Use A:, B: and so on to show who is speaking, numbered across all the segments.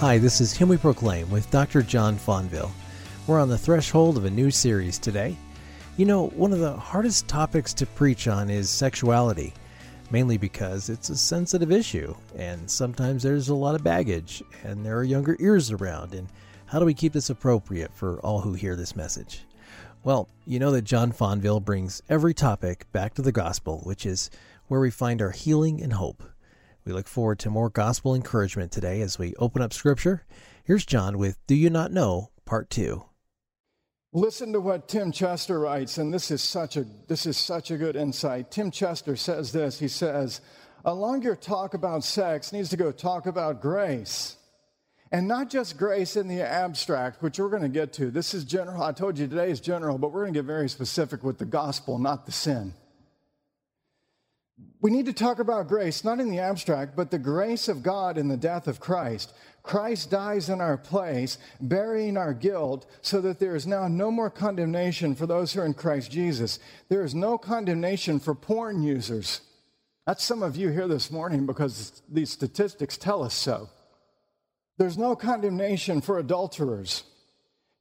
A: Hi, this is Him We Proclaim with Dr. John Fonville. We're on the threshold of a new series today. You know, one of the hardest topics to preach on is sexuality, mainly because it's a sensitive issue, and sometimes there's a lot of baggage, and there are younger ears around, and how do we keep this appropriate for all who hear this message? Well, you know that John Fonville brings every topic back to the gospel, which is where we find our healing and hope. We look forward to more gospel encouragement today as we open up scripture. Here's John with Do You Not Know, Part 2.
B: Listen to what Tim Chester writes, and this is such a this is such a good insight. Tim Chester says this. He says, "Along your talk about sex needs to go talk about grace." And not just grace in the abstract, which we're going to get to. This is general. I told you today is general, but we're going to get very specific with the gospel, not the sin. We need to talk about grace, not in the abstract, but the grace of God in the death of Christ. Christ dies in our place, burying our guilt, so that there is now no more condemnation for those who are in Christ Jesus. There is no condemnation for porn users. That's some of you here this morning because these statistics tell us so. There's no condemnation for adulterers,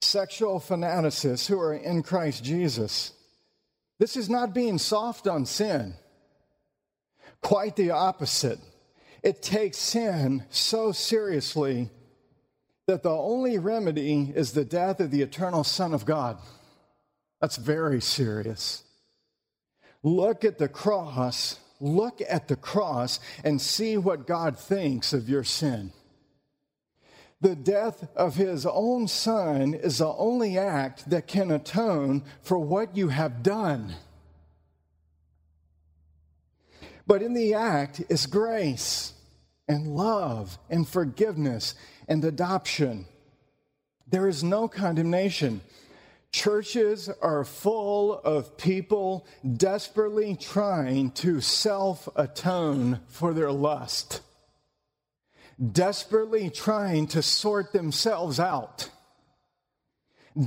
B: sexual fanaticists who are in Christ Jesus. This is not being soft on sin. Quite the opposite. It takes sin so seriously that the only remedy is the death of the eternal Son of God. That's very serious. Look at the cross, look at the cross, and see what God thinks of your sin. The death of his own son is the only act that can atone for what you have done. But in the act is grace and love and forgiveness and adoption. There is no condemnation. Churches are full of people desperately trying to self atone for their lust, desperately trying to sort themselves out,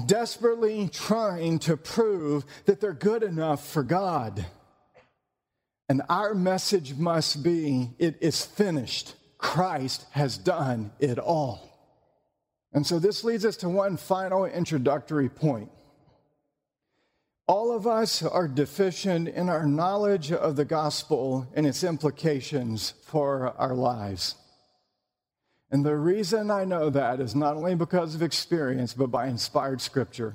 B: desperately trying to prove that they're good enough for God. And our message must be it is finished. Christ has done it all. And so this leads us to one final introductory point. All of us are deficient in our knowledge of the gospel and its implications for our lives. And the reason I know that is not only because of experience, but by inspired scripture.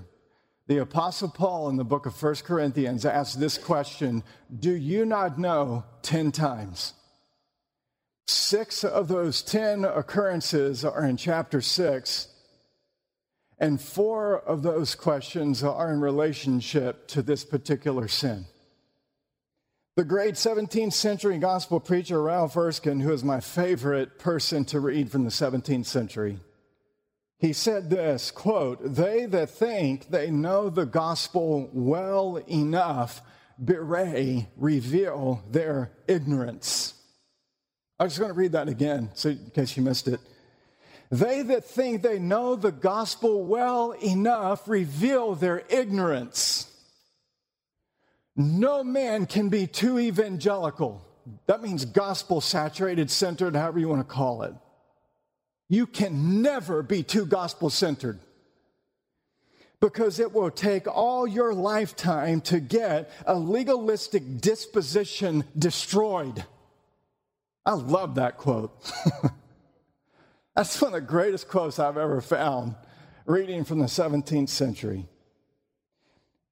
B: The Apostle Paul in the book of 1 Corinthians asks this question Do you not know 10 times? Six of those 10 occurrences are in chapter 6, and four of those questions are in relationship to this particular sin. The great 17th century gospel preacher Ralph Erskine, who is my favorite person to read from the 17th century, he said this quote they that think they know the gospel well enough bewray reveal their ignorance. I'm just going to read that again so in case you missed it. They that think they know the gospel well enough reveal their ignorance. No man can be too evangelical. That means gospel saturated centered however you want to call it you can never be too gospel centered because it will take all your lifetime to get a legalistic disposition destroyed. I love that quote. That's one of the greatest quotes I've ever found reading from the 17th century.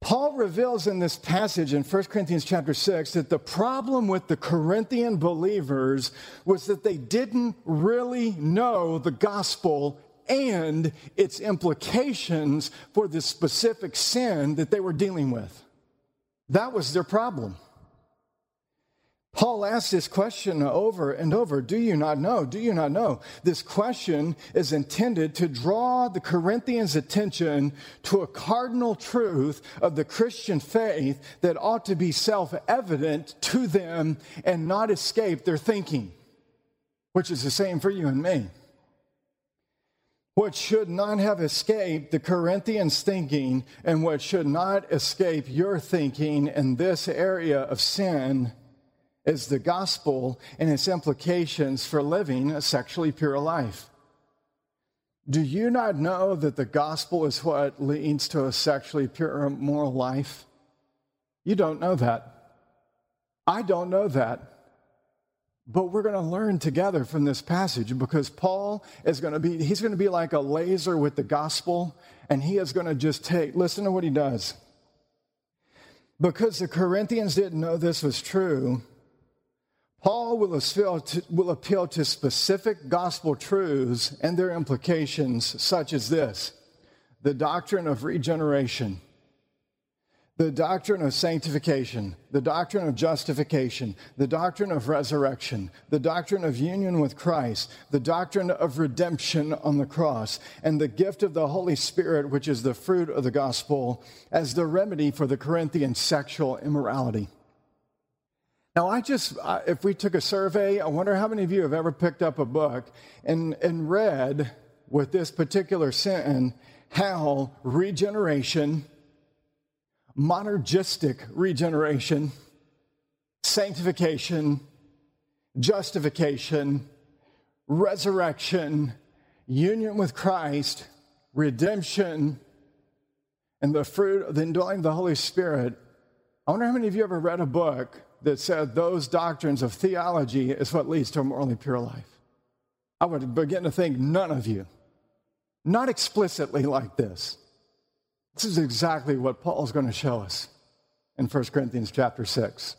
B: Paul reveals in this passage in 1 Corinthians chapter 6 that the problem with the Corinthian believers was that they didn't really know the gospel and its implications for the specific sin that they were dealing with. That was their problem. Paul asks this question over and over Do you not know? Do you not know? This question is intended to draw the Corinthians' attention to a cardinal truth of the Christian faith that ought to be self evident to them and not escape their thinking, which is the same for you and me. What should not have escaped the Corinthians' thinking and what should not escape your thinking in this area of sin is the gospel and its implications for living a sexually pure life. Do you not know that the gospel is what leads to a sexually pure moral life? You don't know that. I don't know that. But we're going to learn together from this passage because Paul is going to be, he's going to be like a laser with the gospel, and he is going to just take, listen to what he does. Because the Corinthians didn't know this was true, Paul will appeal, to, will appeal to specific gospel truths and their implications, such as this. The doctrine of regeneration. The doctrine of sanctification, the doctrine of justification, the doctrine of resurrection, the doctrine of union with Christ, the doctrine of redemption on the cross, and the gift of the Holy Spirit, which is the fruit of the gospel, as the remedy for the Corinthian sexual immorality. Now, I just, if we took a survey, I wonder how many of you have ever picked up a book and, and read with this particular sentence how regeneration, monergistic regeneration, sanctification, justification, resurrection, union with Christ, redemption, and the fruit of the indwelling of the Holy Spirit. I wonder how many of you ever read a book that said those doctrines of theology is what leads to a morally pure life? I would begin to think none of you. Not explicitly like this. This is exactly what Paul is going to show us in 1 Corinthians chapter 6.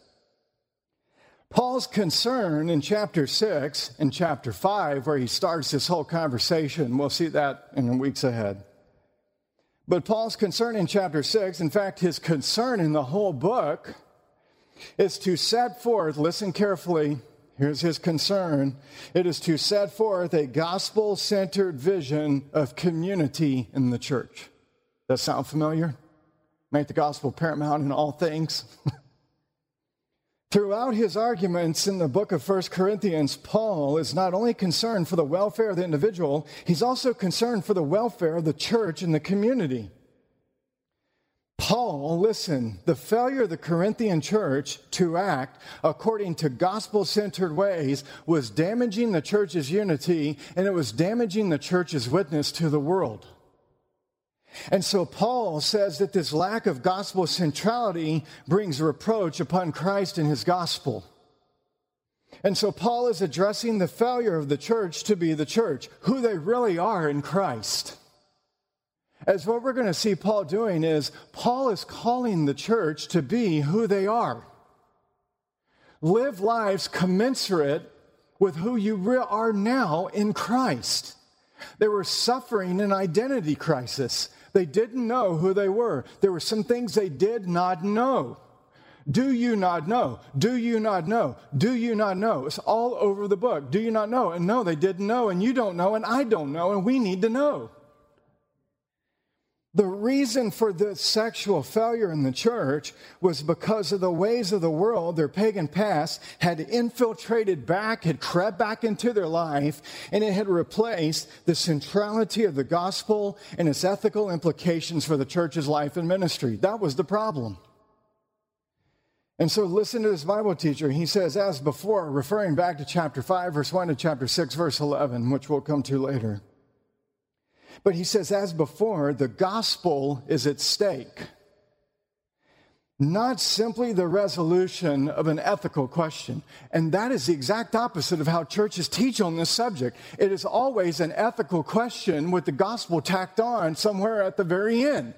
B: Paul's concern in chapter 6 and chapter 5, where he starts this whole conversation, we'll see that in the weeks ahead. But Paul's concern in chapter 6, in fact, his concern in the whole book, is to set forth, listen carefully, here's his concern it is to set forth a gospel centered vision of community in the church. That sound familiar? Make the gospel paramount in all things. Throughout his arguments in the book of 1 Corinthians, Paul is not only concerned for the welfare of the individual, he's also concerned for the welfare of the church and the community. Paul, listen, the failure of the Corinthian church to act according to gospel centered ways was damaging the church's unity and it was damaging the church's witness to the world. And so Paul says that this lack of gospel centrality brings reproach upon Christ and his gospel. And so Paul is addressing the failure of the church to be the church, who they really are in Christ. As what we're going to see Paul doing is, Paul is calling the church to be who they are. Live lives commensurate with who you are now in Christ. They were suffering an identity crisis. They didn't know who they were. There were some things they did not know. Do you not know? Do you not know? Do you not know? It's all over the book. Do you not know? And no, they didn't know, and you don't know, and I don't know, and we need to know. The reason for the sexual failure in the church was because of the ways of the world, their pagan past, had infiltrated back, had crept back into their life, and it had replaced the centrality of the gospel and its ethical implications for the church's life and ministry. That was the problem. And so listen to this Bible teacher. He says, as before, referring back to chapter 5, verse 1 to chapter 6, verse 11, which we'll come to later. But he says, as before, the gospel is at stake. Not simply the resolution of an ethical question. And that is the exact opposite of how churches teach on this subject. It is always an ethical question with the gospel tacked on somewhere at the very end.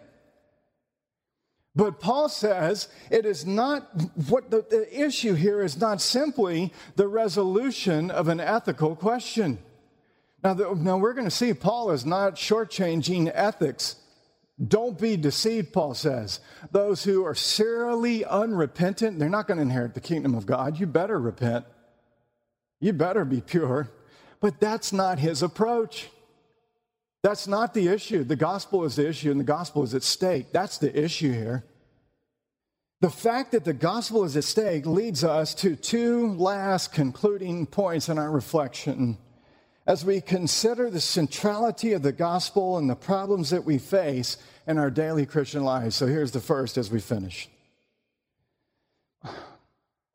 B: But Paul says it is not what the, the issue here is not simply the resolution of an ethical question. Now, the, now we're going to see Paul is not shortchanging ethics. Don't be deceived, Paul says. Those who are serially unrepentant, they're not going to inherit the kingdom of God. You better repent. You better be pure. But that's not his approach. That's not the issue. The gospel is the issue, and the gospel is at stake. That's the issue here. The fact that the gospel is at stake leads us to two last concluding points in our reflection as we consider the centrality of the gospel and the problems that we face in our daily Christian lives. So here's the first as we finish.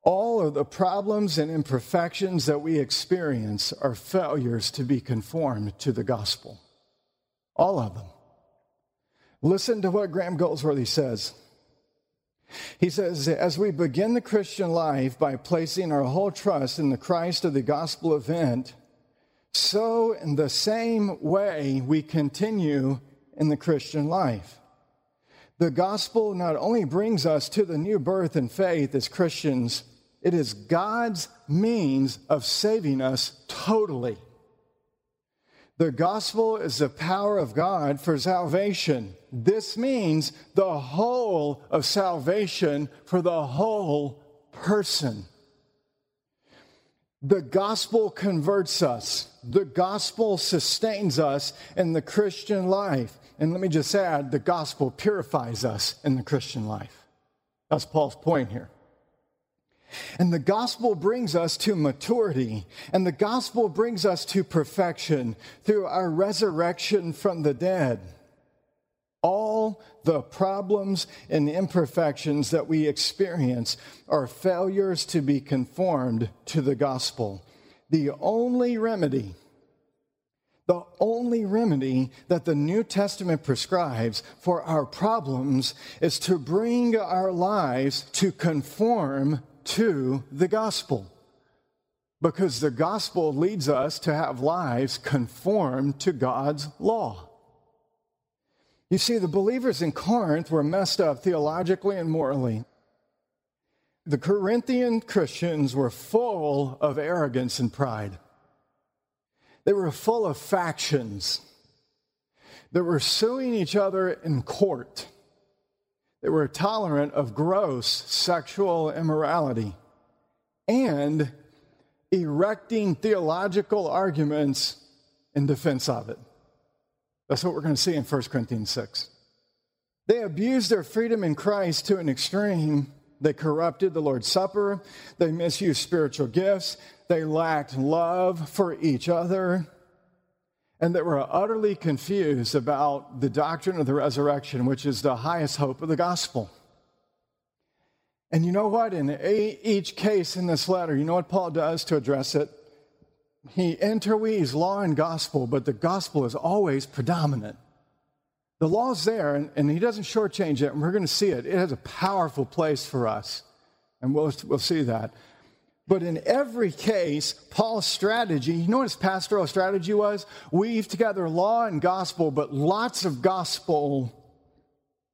B: All of the problems and imperfections that we experience are failures to be conformed to the gospel. All of them. Listen to what Graham Goldsworthy says. He says, as we begin the Christian life by placing our whole trust in the Christ of the gospel event, so in the same way we continue in the Christian life. The gospel not only brings us to the new birth and faith as Christians, it is God's means of saving us totally. The gospel is the power of God for salvation. This means the whole of salvation for the whole person. The gospel converts us. The gospel sustains us in the Christian life. And let me just add, the gospel purifies us in the Christian life. That's Paul's point here. And the gospel brings us to maturity, and the gospel brings us to perfection through our resurrection from the dead. All the problems and imperfections that we experience are failures to be conformed to the gospel. The only remedy, the only remedy that the New Testament prescribes for our problems is to bring our lives to conform to the gospel. Because the gospel leads us to have lives conformed to God's law. You see, the believers in Corinth were messed up theologically and morally. The Corinthian Christians were full of arrogance and pride. They were full of factions. They were suing each other in court. They were tolerant of gross sexual immorality and erecting theological arguments in defense of it. That's what we're going to see in 1 Corinthians 6. They abused their freedom in Christ to an extreme. They corrupted the Lord's Supper. They misused spiritual gifts. They lacked love for each other and they were utterly confused about the doctrine of the resurrection, which is the highest hope of the gospel. And you know what? In each case in this letter, you know what Paul does to address it? He interweaves law and gospel, but the gospel is always predominant. The law's there, and, and he doesn't shortchange it, and we're going to see it. It has a powerful place for us, and we'll, we'll see that. But in every case, Paul's strategy, you know what his pastoral strategy was? Weave together law and gospel, but lots of gospel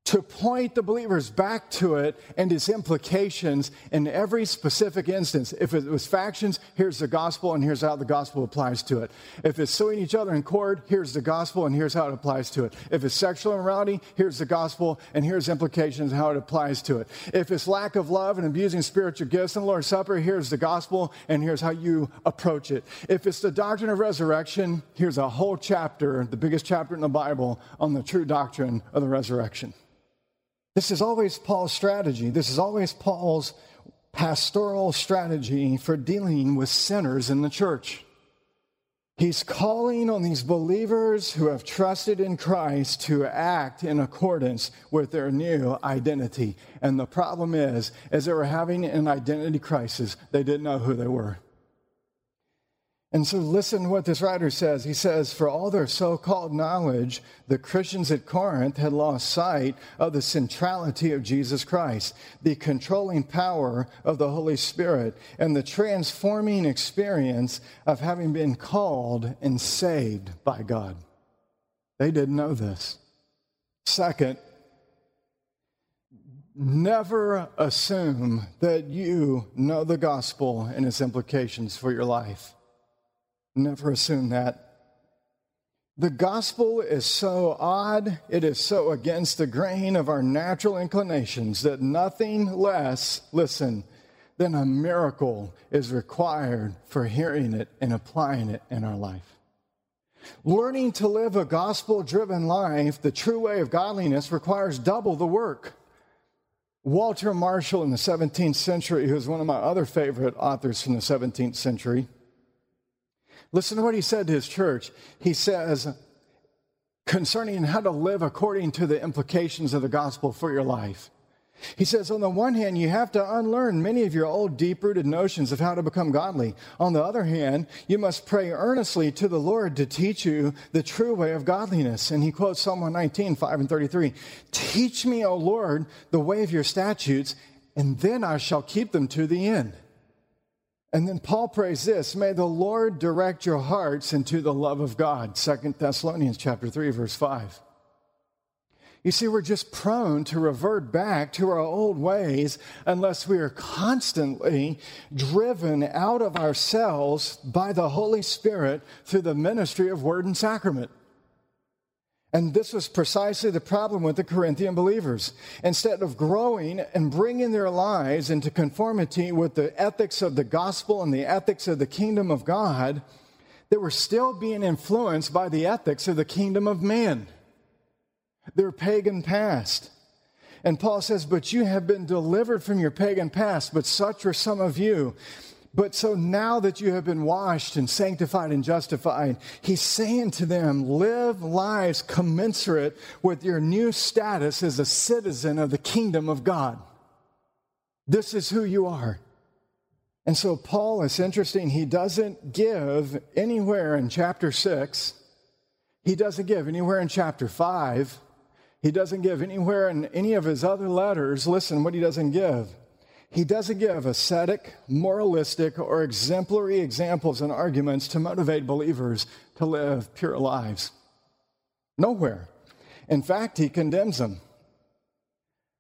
B: to point the believers back to it and its implications in every specific instance. If it was factions, here's the gospel and here's how the gospel applies to it. If it's suing each other in court, here's the gospel and here's how it applies to it. If it's sexual immorality, here's the gospel and here's implications and how it applies to it. If it's lack of love and abusing spiritual gifts in the Lord's Supper, here's the gospel and here's how you approach it. If it's the doctrine of resurrection, here's a whole chapter, the biggest chapter in the Bible, on the true doctrine of the resurrection. This is always Paul's strategy. This is always Paul's pastoral strategy for dealing with sinners in the church. He's calling on these believers who have trusted in Christ to act in accordance with their new identity. And the problem is, as they were having an identity crisis, they didn't know who they were. And so, listen what this writer says. He says, For all their so called knowledge, the Christians at Corinth had lost sight of the centrality of Jesus Christ, the controlling power of the Holy Spirit, and the transforming experience of having been called and saved by God. They didn't know this. Second, never assume that you know the gospel and its implications for your life. Never assume that. The gospel is so odd, it is so against the grain of our natural inclinations that nothing less, listen, than a miracle is required for hearing it and applying it in our life. Learning to live a gospel driven life, the true way of godliness, requires double the work. Walter Marshall in the 17th century, who's one of my other favorite authors from the 17th century, Listen to what he said to his church. He says, concerning how to live according to the implications of the gospel for your life. He says, on the one hand, you have to unlearn many of your old deep rooted notions of how to become godly. On the other hand, you must pray earnestly to the Lord to teach you the true way of godliness. And he quotes Psalm 119, 5 and 33. Teach me, O Lord, the way of your statutes, and then I shall keep them to the end. And then Paul prays this, may the Lord direct your hearts into the love of God. 2 Thessalonians chapter 3 verse 5. You see, we're just prone to revert back to our old ways unless we are constantly driven out of ourselves by the Holy Spirit through the ministry of word and sacrament. And this was precisely the problem with the Corinthian believers. Instead of growing and bringing their lives into conformity with the ethics of the gospel and the ethics of the kingdom of God, they were still being influenced by the ethics of the kingdom of man, their pagan past. And Paul says, But you have been delivered from your pagan past, but such are some of you. But so now that you have been washed and sanctified and justified, he's saying to them, live lives commensurate with your new status as a citizen of the kingdom of God. This is who you are. And so, Paul, it's interesting, he doesn't give anywhere in chapter 6, he doesn't give anywhere in chapter 5, he doesn't give anywhere in any of his other letters. Listen what he doesn't give. He doesn't give ascetic, moralistic, or exemplary examples and arguments to motivate believers to live pure lives. Nowhere. In fact, he condemns them.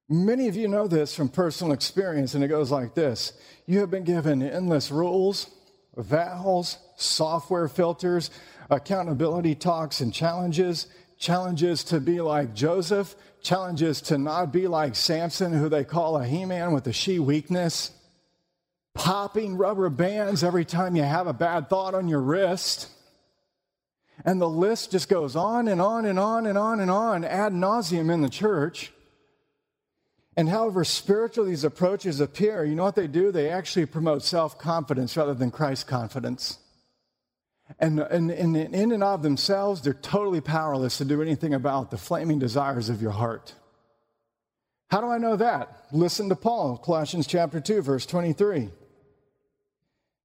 B: Many of you know this from personal experience, and it goes like this You have been given endless rules, vows, software filters, accountability talks, and challenges. Challenges to be like Joseph, challenges to not be like Samson, who they call a he man with a she weakness, popping rubber bands every time you have a bad thought on your wrist. And the list just goes on and on and on and on and on ad nauseum in the church. And however spiritual these approaches appear, you know what they do? They actually promote self confidence rather than Christ confidence. And, and, and, in and of themselves, they're totally powerless to do anything about the flaming desires of your heart. How do I know that? Listen to Paul, Colossians chapter 2, verse 23.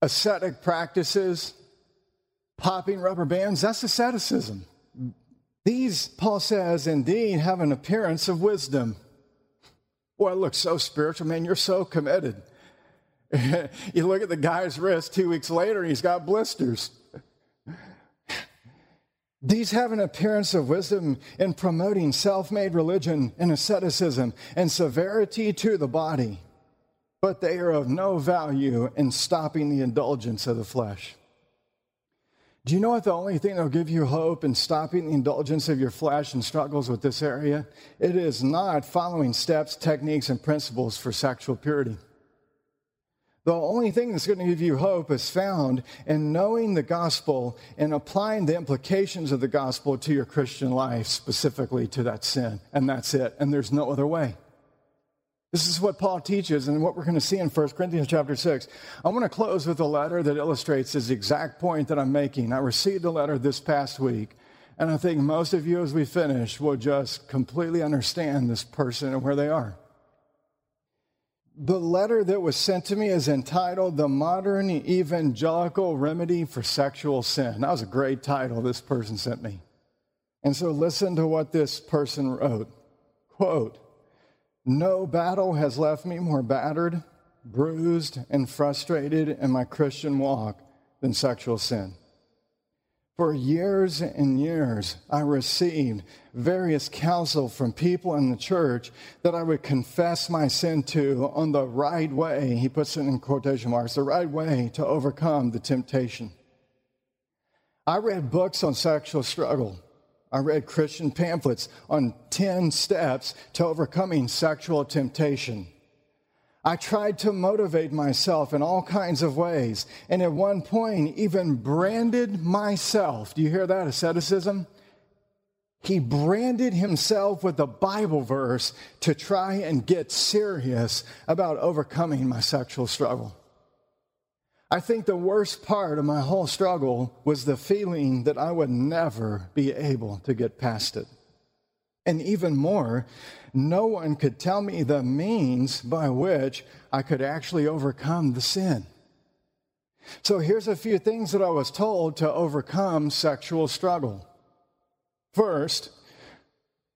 B: Ascetic practices, popping rubber bands, that's asceticism. These, Paul says, indeed have an appearance of wisdom. Boy, it looks so spiritual, man. You're so committed. you look at the guy's wrist two weeks later, and he's got blisters. These have an appearance of wisdom in promoting self made religion and asceticism and severity to the body, but they are of no value in stopping the indulgence of the flesh. Do you know what the only thing that'll give you hope in stopping the indulgence of your flesh and struggles with this area? It is not following steps, techniques, and principles for sexual purity. The only thing that's going to give you hope is found in knowing the gospel and applying the implications of the gospel to your Christian life, specifically to that sin. And that's it. And there's no other way. This is what Paul teaches and what we're going to see in 1 Corinthians chapter 6. I want to close with a letter that illustrates this exact point that I'm making. I received a letter this past week, and I think most of you, as we finish, will just completely understand this person and where they are. The letter that was sent to me is entitled The Modern Evangelical Remedy for Sexual Sin. That was a great title this person sent me. And so listen to what this person wrote. Quote, No battle has left me more battered, bruised, and frustrated in my Christian walk than sexual sin. For years and years, I received various counsel from people in the church that I would confess my sin to on the right way. He puts it in quotation marks the right way to overcome the temptation. I read books on sexual struggle. I read Christian pamphlets on 10 steps to overcoming sexual temptation. I tried to motivate myself in all kinds of ways, and at one point, even branded myself. Do you hear that? Asceticism? He branded himself with a Bible verse to try and get serious about overcoming my sexual struggle. I think the worst part of my whole struggle was the feeling that I would never be able to get past it. And even more, no one could tell me the means by which I could actually overcome the sin. So here's a few things that I was told to overcome sexual struggle. First,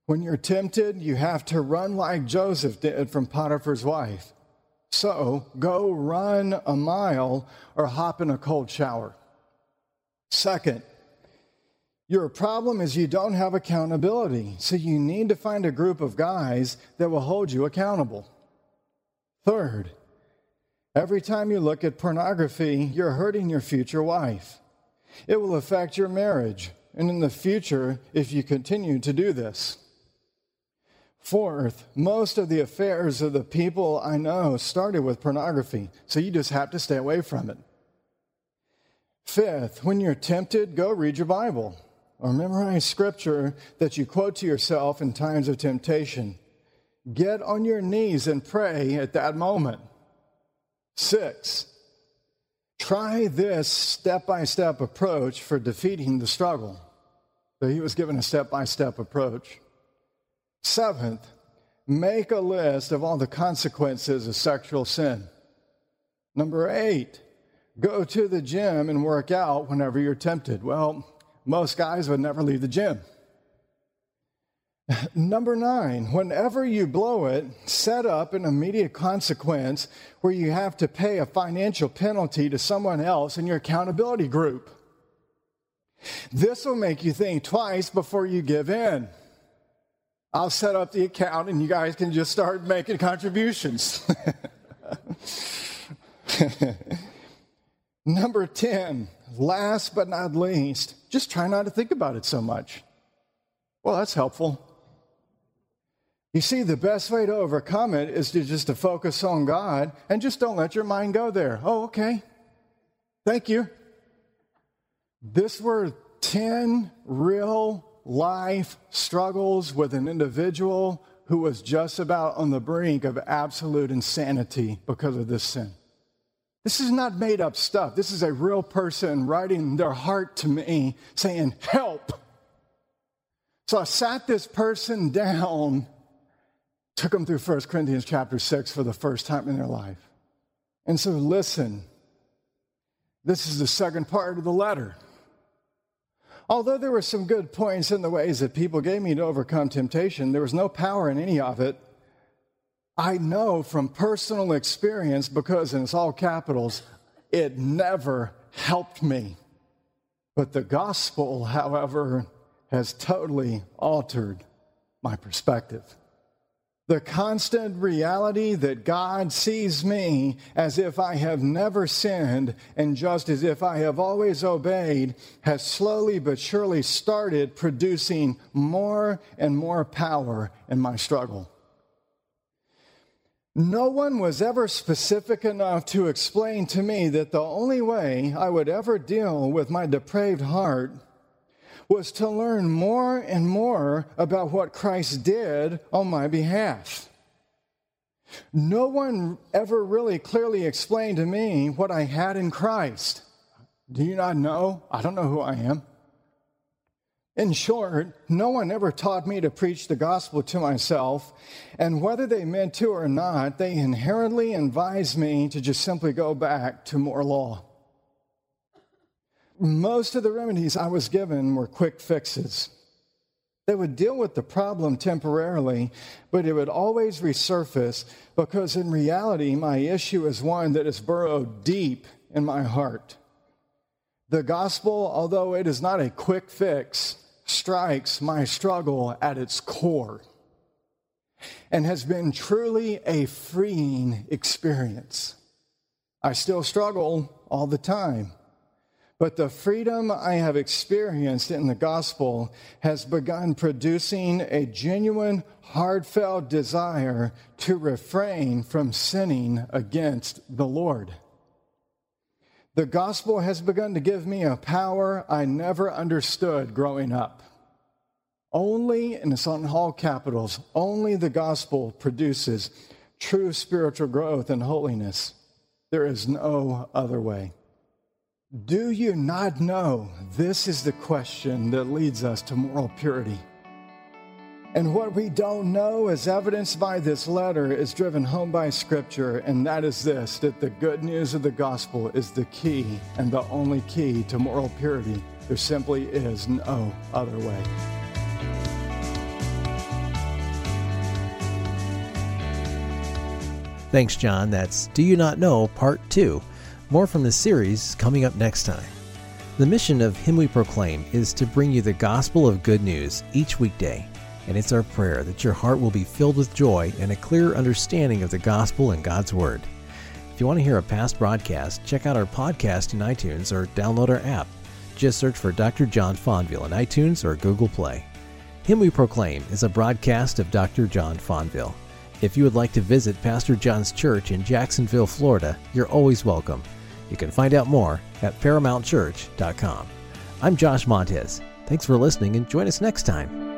B: when you're tempted, you have to run like Joseph did from Potiphar's wife. So go run a mile or hop in a cold shower. Second, your problem is you don't have accountability, so you need to find a group of guys that will hold you accountable. Third, every time you look at pornography, you're hurting your future wife. It will affect your marriage, and in the future, if you continue to do this. Fourth, most of the affairs of the people I know started with pornography, so you just have to stay away from it. Fifth, when you're tempted, go read your Bible or memorize scripture that you quote to yourself in times of temptation. Get on your knees and pray at that moment. Six, try this step by step approach for defeating the struggle. So he was given a step by step approach. Seventh, make a list of all the consequences of sexual sin. Number eight, go to the gym and work out whenever you're tempted. Well, most guys would never leave the gym. Number nine, whenever you blow it, set up an immediate consequence where you have to pay a financial penalty to someone else in your accountability group. This will make you think twice before you give in. I'll set up the account and you guys can just start making contributions. Number 10, last but not least, just try not to think about it so much. Well, that's helpful. You see, the best way to overcome it is to just to focus on God and just don't let your mind go there. Oh, okay. Thank you. This were 10 real life struggles with an individual who was just about on the brink of absolute insanity because of this sin. This is not made up stuff. This is a real person writing their heart to me saying, Help. So I sat this person down, took them through 1 Corinthians chapter 6 for the first time in their life. And so, listen, this is the second part of the letter. Although there were some good points in the ways that people gave me to overcome temptation, there was no power in any of it I know from personal experience, because, it's all capitals, it never helped me. But the gospel, however, has totally altered my perspective. The constant reality that God sees me as if I have never sinned and just as if I have always obeyed has slowly but surely started producing more and more power in my struggle. No one was ever specific enough to explain to me that the only way I would ever deal with my depraved heart was to learn more and more about what Christ did on my behalf. No one ever really clearly explained to me what I had in Christ. Do you not know? I don't know who I am. In short, no one ever taught me to preach the gospel to myself, and whether they meant to or not, they inherently advised me to just simply go back to more law. Most of the remedies I was given were quick fixes. They would deal with the problem temporarily, but it would always resurface because in reality, my issue is one that is burrowed deep in my heart. The gospel, although it is not a quick fix, strikes my struggle at its core and has been truly a freeing experience. I still struggle all the time, but the freedom I have experienced in the gospel has begun producing a genuine, heartfelt desire to refrain from sinning against the Lord. The gospel has begun to give me a power I never understood growing up. Only, and it's on all capitals, only the gospel produces true spiritual growth and holiness. There is no other way. Do you not know this is the question that leads us to moral purity? And what we don't know, as evidenced by this letter, is driven home by Scripture, and that is this that the good news of the gospel is the key and the only key to moral purity. There simply is no other way.
A: Thanks, John. That's Do You Not Know Part 2. More from this series coming up next time. The mission of Him We Proclaim is to bring you the gospel of good news each weekday and it's our prayer that your heart will be filled with joy and a clear understanding of the gospel and God's Word. If you want to hear a past broadcast, check out our podcast in iTunes or download our app. Just search for Dr. John Fonville in iTunes or Google Play. Him We Proclaim is a broadcast of Dr. John Fonville. If you would like to visit Pastor John's church in Jacksonville, Florida, you're always welcome. You can find out more at ParamountChurch.com. I'm Josh Montez. Thanks for listening and join us next time.